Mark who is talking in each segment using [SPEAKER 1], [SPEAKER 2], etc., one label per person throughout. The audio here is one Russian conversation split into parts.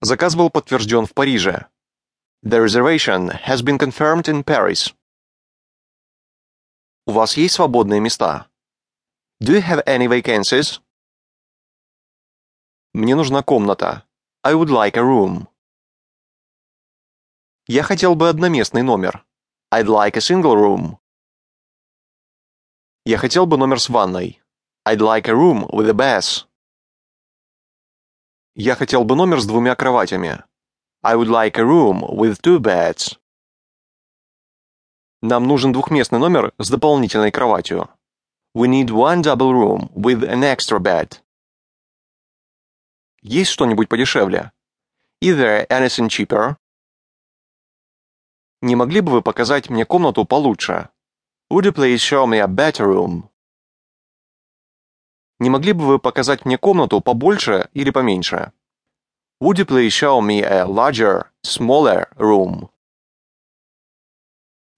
[SPEAKER 1] Заказ был подтвержден в Париже. The reservation has been confirmed in Paris. У вас есть свободные места? Do you have any vacancies? Мне нужна комната. I would like a room. Я хотел бы одноместный номер. I'd like a single room. Я хотел бы номер с ванной. I'd like a room with a bath. Я хотел бы номер с двумя кроватями. I would like a room with two beds. Нам нужен двухместный номер с дополнительной кроватью. We need one double room with an extra bed. Есть что-нибудь подешевле? Is there anything cheaper? Не могли бы вы показать мне комнату получше? Would you please show me a better room? Не могли бы вы показать мне комнату побольше или поменьше? Would you please show me a larger, smaller room?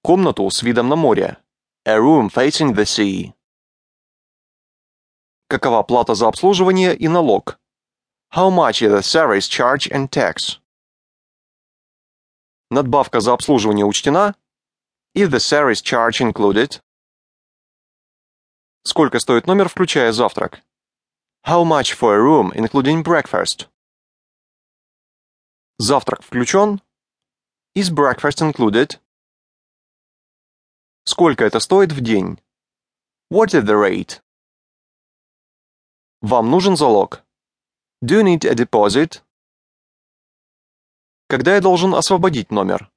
[SPEAKER 1] Комнату с видом на море. A room facing the sea. Какова плата за обслуживание и налог? How much is the service charge and tax? Надбавка за обслуживание учтена? Is the service charge included? Сколько стоит номер, включая завтрак? How much for a room, including breakfast? Завтрак включен? Is breakfast included? Сколько это стоит в день? What is the rate? Вам нужен залог? Do you need a deposit? Когда я должен освободить номер?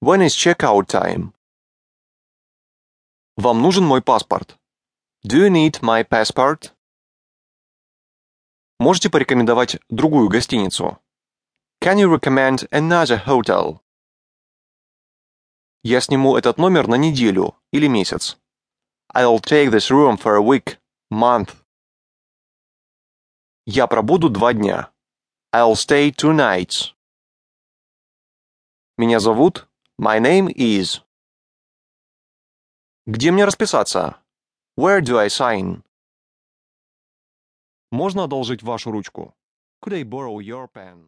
[SPEAKER 1] When is checkout time? Вам нужен мой паспорт? Do you need my passport? Можете порекомендовать другую гостиницу? Can you recommend another hotel? Я сниму этот номер на неделю или месяц. I'll take this room for a week, month. Я пробуду два дня. I'll stay two nights. Меня зовут. My name is. Где мне расписаться? Where do I sign? Можно одолжить вашу ручку? Could I borrow your pen?